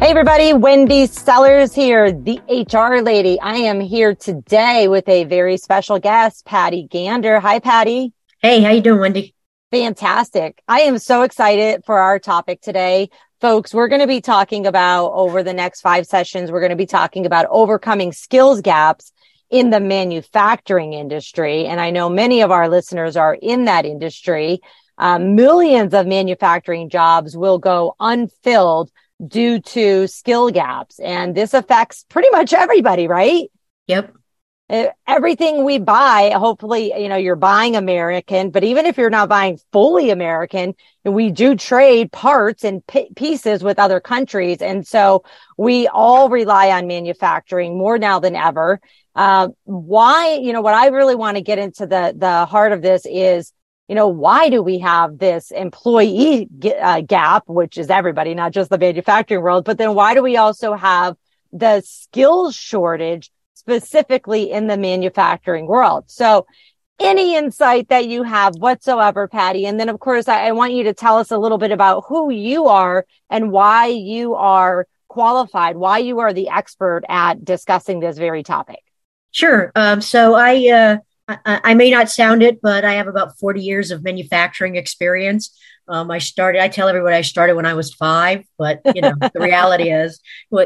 Hey everybody, Wendy Sellers here, the HR lady. I am here today with a very special guest, Patty Gander. Hi, Patty. Hey, how you doing, Wendy? Fantastic. I am so excited for our topic today. Folks, we're going to be talking about over the next five sessions, we're going to be talking about overcoming skills gaps in the manufacturing industry. And I know many of our listeners are in that industry. Um, millions of manufacturing jobs will go unfilled due to skill gaps. And this affects pretty much everybody, right? Yep. Everything we buy, hopefully, you know, you're buying American, but even if you're not buying fully American, we do trade parts and p- pieces with other countries. And so we all rely on manufacturing more now than ever. Uh, why, you know, what I really want to get into the, the heart of this is you know, why do we have this employee uh, gap, which is everybody, not just the manufacturing world, but then why do we also have the skills shortage specifically in the manufacturing world? So any insight that you have whatsoever, Patty. And then of course, I, I want you to tell us a little bit about who you are and why you are qualified, why you are the expert at discussing this very topic. Sure. Um, so I, uh, I, I, may not sound it, but I have about 40 years of manufacturing experience. Um, I started, I tell everybody I started when I was five, but you know, the reality is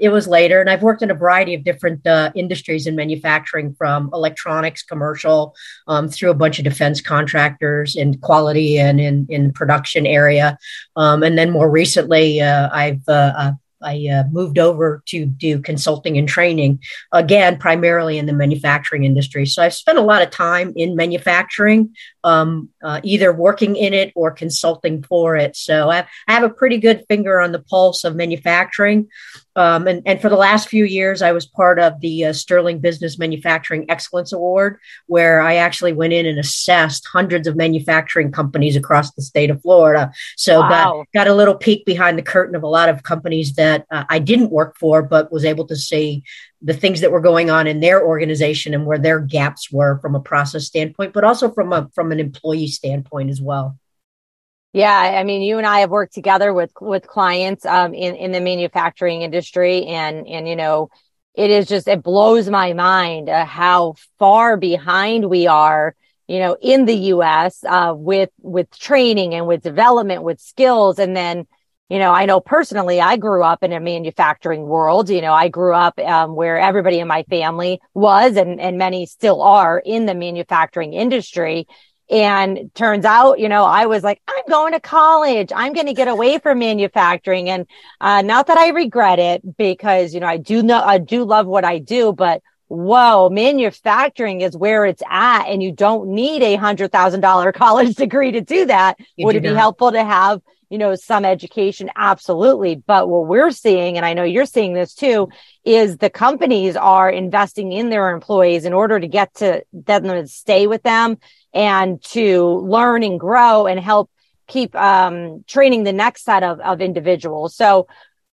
it was later. And I've worked in a variety of different uh, industries in manufacturing from electronics, commercial, um, through a bunch of defense contractors in quality and in, in production area. Um, and then more recently, uh, I've uh, uh I uh, moved over to do consulting and training, again, primarily in the manufacturing industry. So I've spent a lot of time in manufacturing, um, uh, either working in it or consulting for it. So I, I, have a pretty good finger on the pulse of manufacturing. Um, and, and, for the last few years, I was part of the uh, Sterling Business Manufacturing Excellence Award, where I actually went in and assessed hundreds of manufacturing companies across the state of Florida. So wow. got, got a little peek behind the curtain of a lot of companies that uh, I didn't work for, but was able to see the things that were going on in their organization and where their gaps were from a process standpoint, but also from a from an employee standpoint as well. Yeah, I mean, you and I have worked together with with clients um, in in the manufacturing industry, and and you know, it is just it blows my mind uh, how far behind we are, you know, in the U.S. Uh, with with training and with development, with skills, and then, you know, I know personally, I grew up in a manufacturing world. You know, I grew up um, where everybody in my family was, and and many still are in the manufacturing industry and turns out, you know, I was like, I'm going to college. I'm going to get away from manufacturing. And, uh, not that I regret it because, you know, I do know, I do love what I do, but whoa, manufacturing is where it's at. And you don't need a hundred thousand dollar college degree to do that. Would it be helpful to have, you know, some education? Absolutely. But what we're seeing, and I know you're seeing this too, is the companies are investing in their employees in order to get to them to stay with them and to learn and grow and help keep um, training the next set of, of individuals. So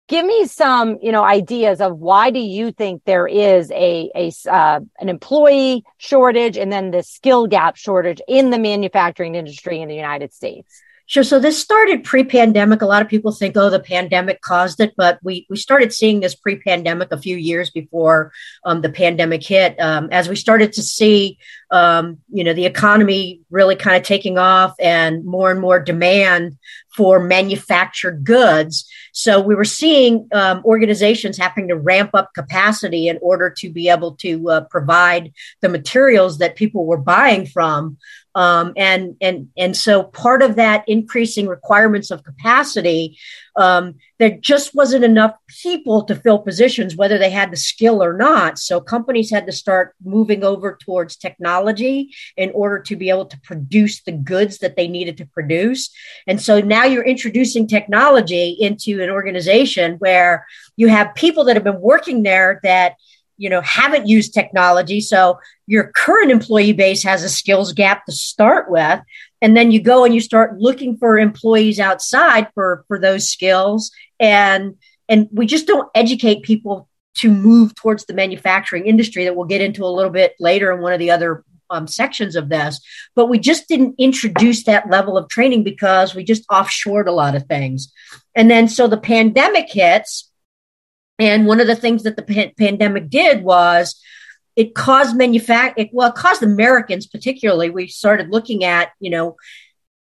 give me some, you know, ideas of why do you think there is a, a, uh, an employee shortage and then the skill gap shortage in the manufacturing industry in the United States? Sure. So this started pre-pandemic. A lot of people think, oh, the pandemic caused it, but we we started seeing this pre-pandemic a few years before um, the pandemic hit. Um, as we started to see, um, you know, the economy really kind of taking off and more and more demand for manufactured goods. So we were seeing um, organizations having to ramp up capacity in order to be able to uh, provide the materials that people were buying from. Um, and and and so part of that increasing requirements of capacity, um, there just wasn't enough people to fill positions, whether they had the skill or not. So companies had to start moving over towards technology in order to be able to produce the goods that they needed to produce. And so now you're introducing technology into an organization where you have people that have been working there that you know, haven't used technology. So your current employee base has a skills gap to start with. And then you go and you start looking for employees outside for, for those skills. And, and we just don't educate people to move towards the manufacturing industry that we'll get into a little bit later in one of the other um, sections of this, but we just didn't introduce that level of training because we just offshored a lot of things. And then so the pandemic hits, and one of the things that the pa- pandemic did was it caused manufacturing, well, it caused Americans particularly. We started looking at, you know,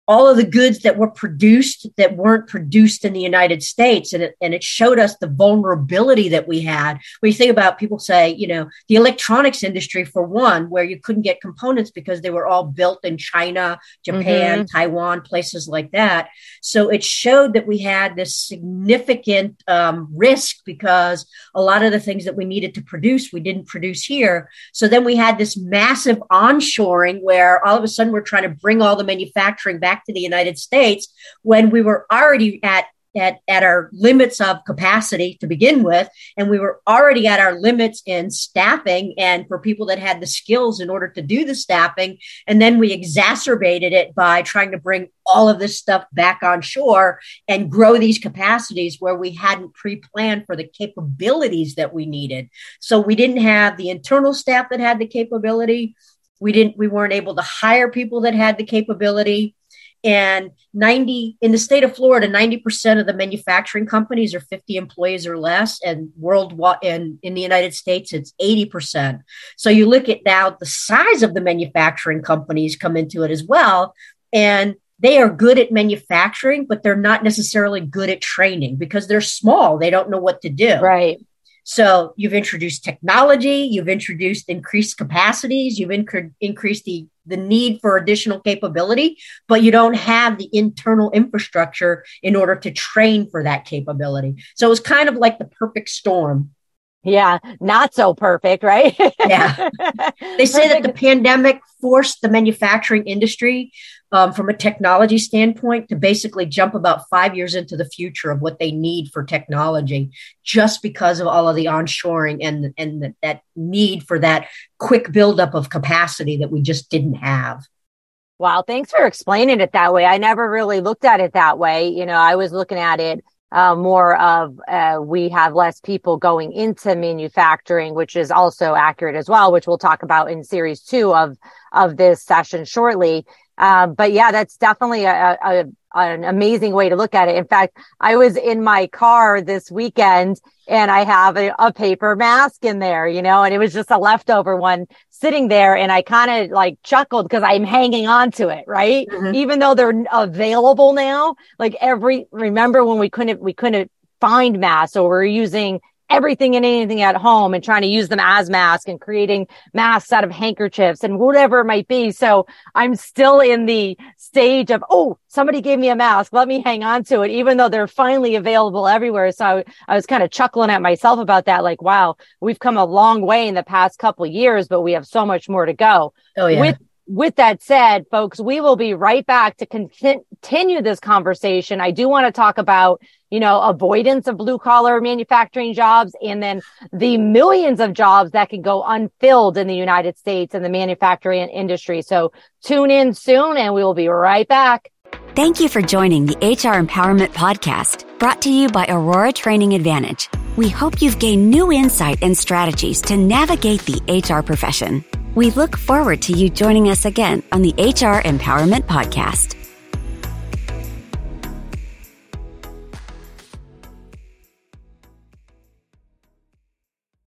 all of the goods that were produced that weren't produced in the United States. And it, and it showed us the vulnerability that we had. When you think about people say, you know, the electronics industry, for one, where you couldn't get components because they were all built in China, Japan, mm-hmm. Taiwan, places like that. So it showed that we had this significant um, risk because a lot of the things that we needed to produce, we didn't produce here. So then we had this massive onshoring where all of a sudden we're trying to bring all the manufacturing back back to the United States when we were already at at, at our limits of capacity to begin with. And we were already at our limits in staffing and for people that had the skills in order to do the staffing. And then we exacerbated it by trying to bring all of this stuff back on shore and grow these capacities where we hadn't pre planned for the capabilities that we needed. So we didn't have the internal staff that had the capability. We didn't, we weren't able to hire people that had the capability and 90 in the state of Florida, 90% of the manufacturing companies are 50 employees or less, and worldwide and in the United States, it's 80%. So you look at now the size of the manufacturing companies come into it as well. And they are good at manufacturing, but they're not necessarily good at training because they're small. They don't know what to do. Right. So you've introduced technology, you've introduced increased capacities, you've inc- increased the, the need for additional capability, but you don't have the internal infrastructure in order to train for that capability. So it was kind of like the perfect storm. Yeah, not so perfect, right? yeah. They say that the pandemic forced the manufacturing industry um, from a technology standpoint to basically jump about five years into the future of what they need for technology just because of all of the onshoring and, and the, that need for that quick buildup of capacity that we just didn't have. Wow, thanks for explaining it that way. I never really looked at it that way. You know, I was looking at it uh, more of uh, we have less people going into manufacturing, which is also accurate as well, which we'll talk about in series two of of this session shortly. Um, but yeah, that's definitely a, a, an amazing way to look at it. In fact, I was in my car this weekend and I have a, a paper mask in there, you know, and it was just a leftover one sitting there. And I kind of like chuckled because I'm hanging on to it, right? Mm-hmm. Even though they're available now, like every, remember when we couldn't, we couldn't find masks. So we're using everything and anything at home and trying to use them as masks and creating masks out of handkerchiefs and whatever it might be. So I'm still in the stage of, oh, somebody gave me a mask. Let me hang on to it, even though they're finally available everywhere. So I, I was kind of chuckling at myself about that. Like, wow, we've come a long way in the past couple years, but we have so much more to go. Oh, yeah. With with that said, folks, we will be right back to continue this conversation. I do want to talk about, you know, avoidance of blue collar manufacturing jobs and then the millions of jobs that can go unfilled in the United States in the manufacturing industry. So tune in soon and we will be right back. Thank you for joining the HR Empowerment Podcast brought to you by Aurora Training Advantage. We hope you've gained new insight and strategies to navigate the HR profession. We look forward to you joining us again on the HR Empowerment Podcast.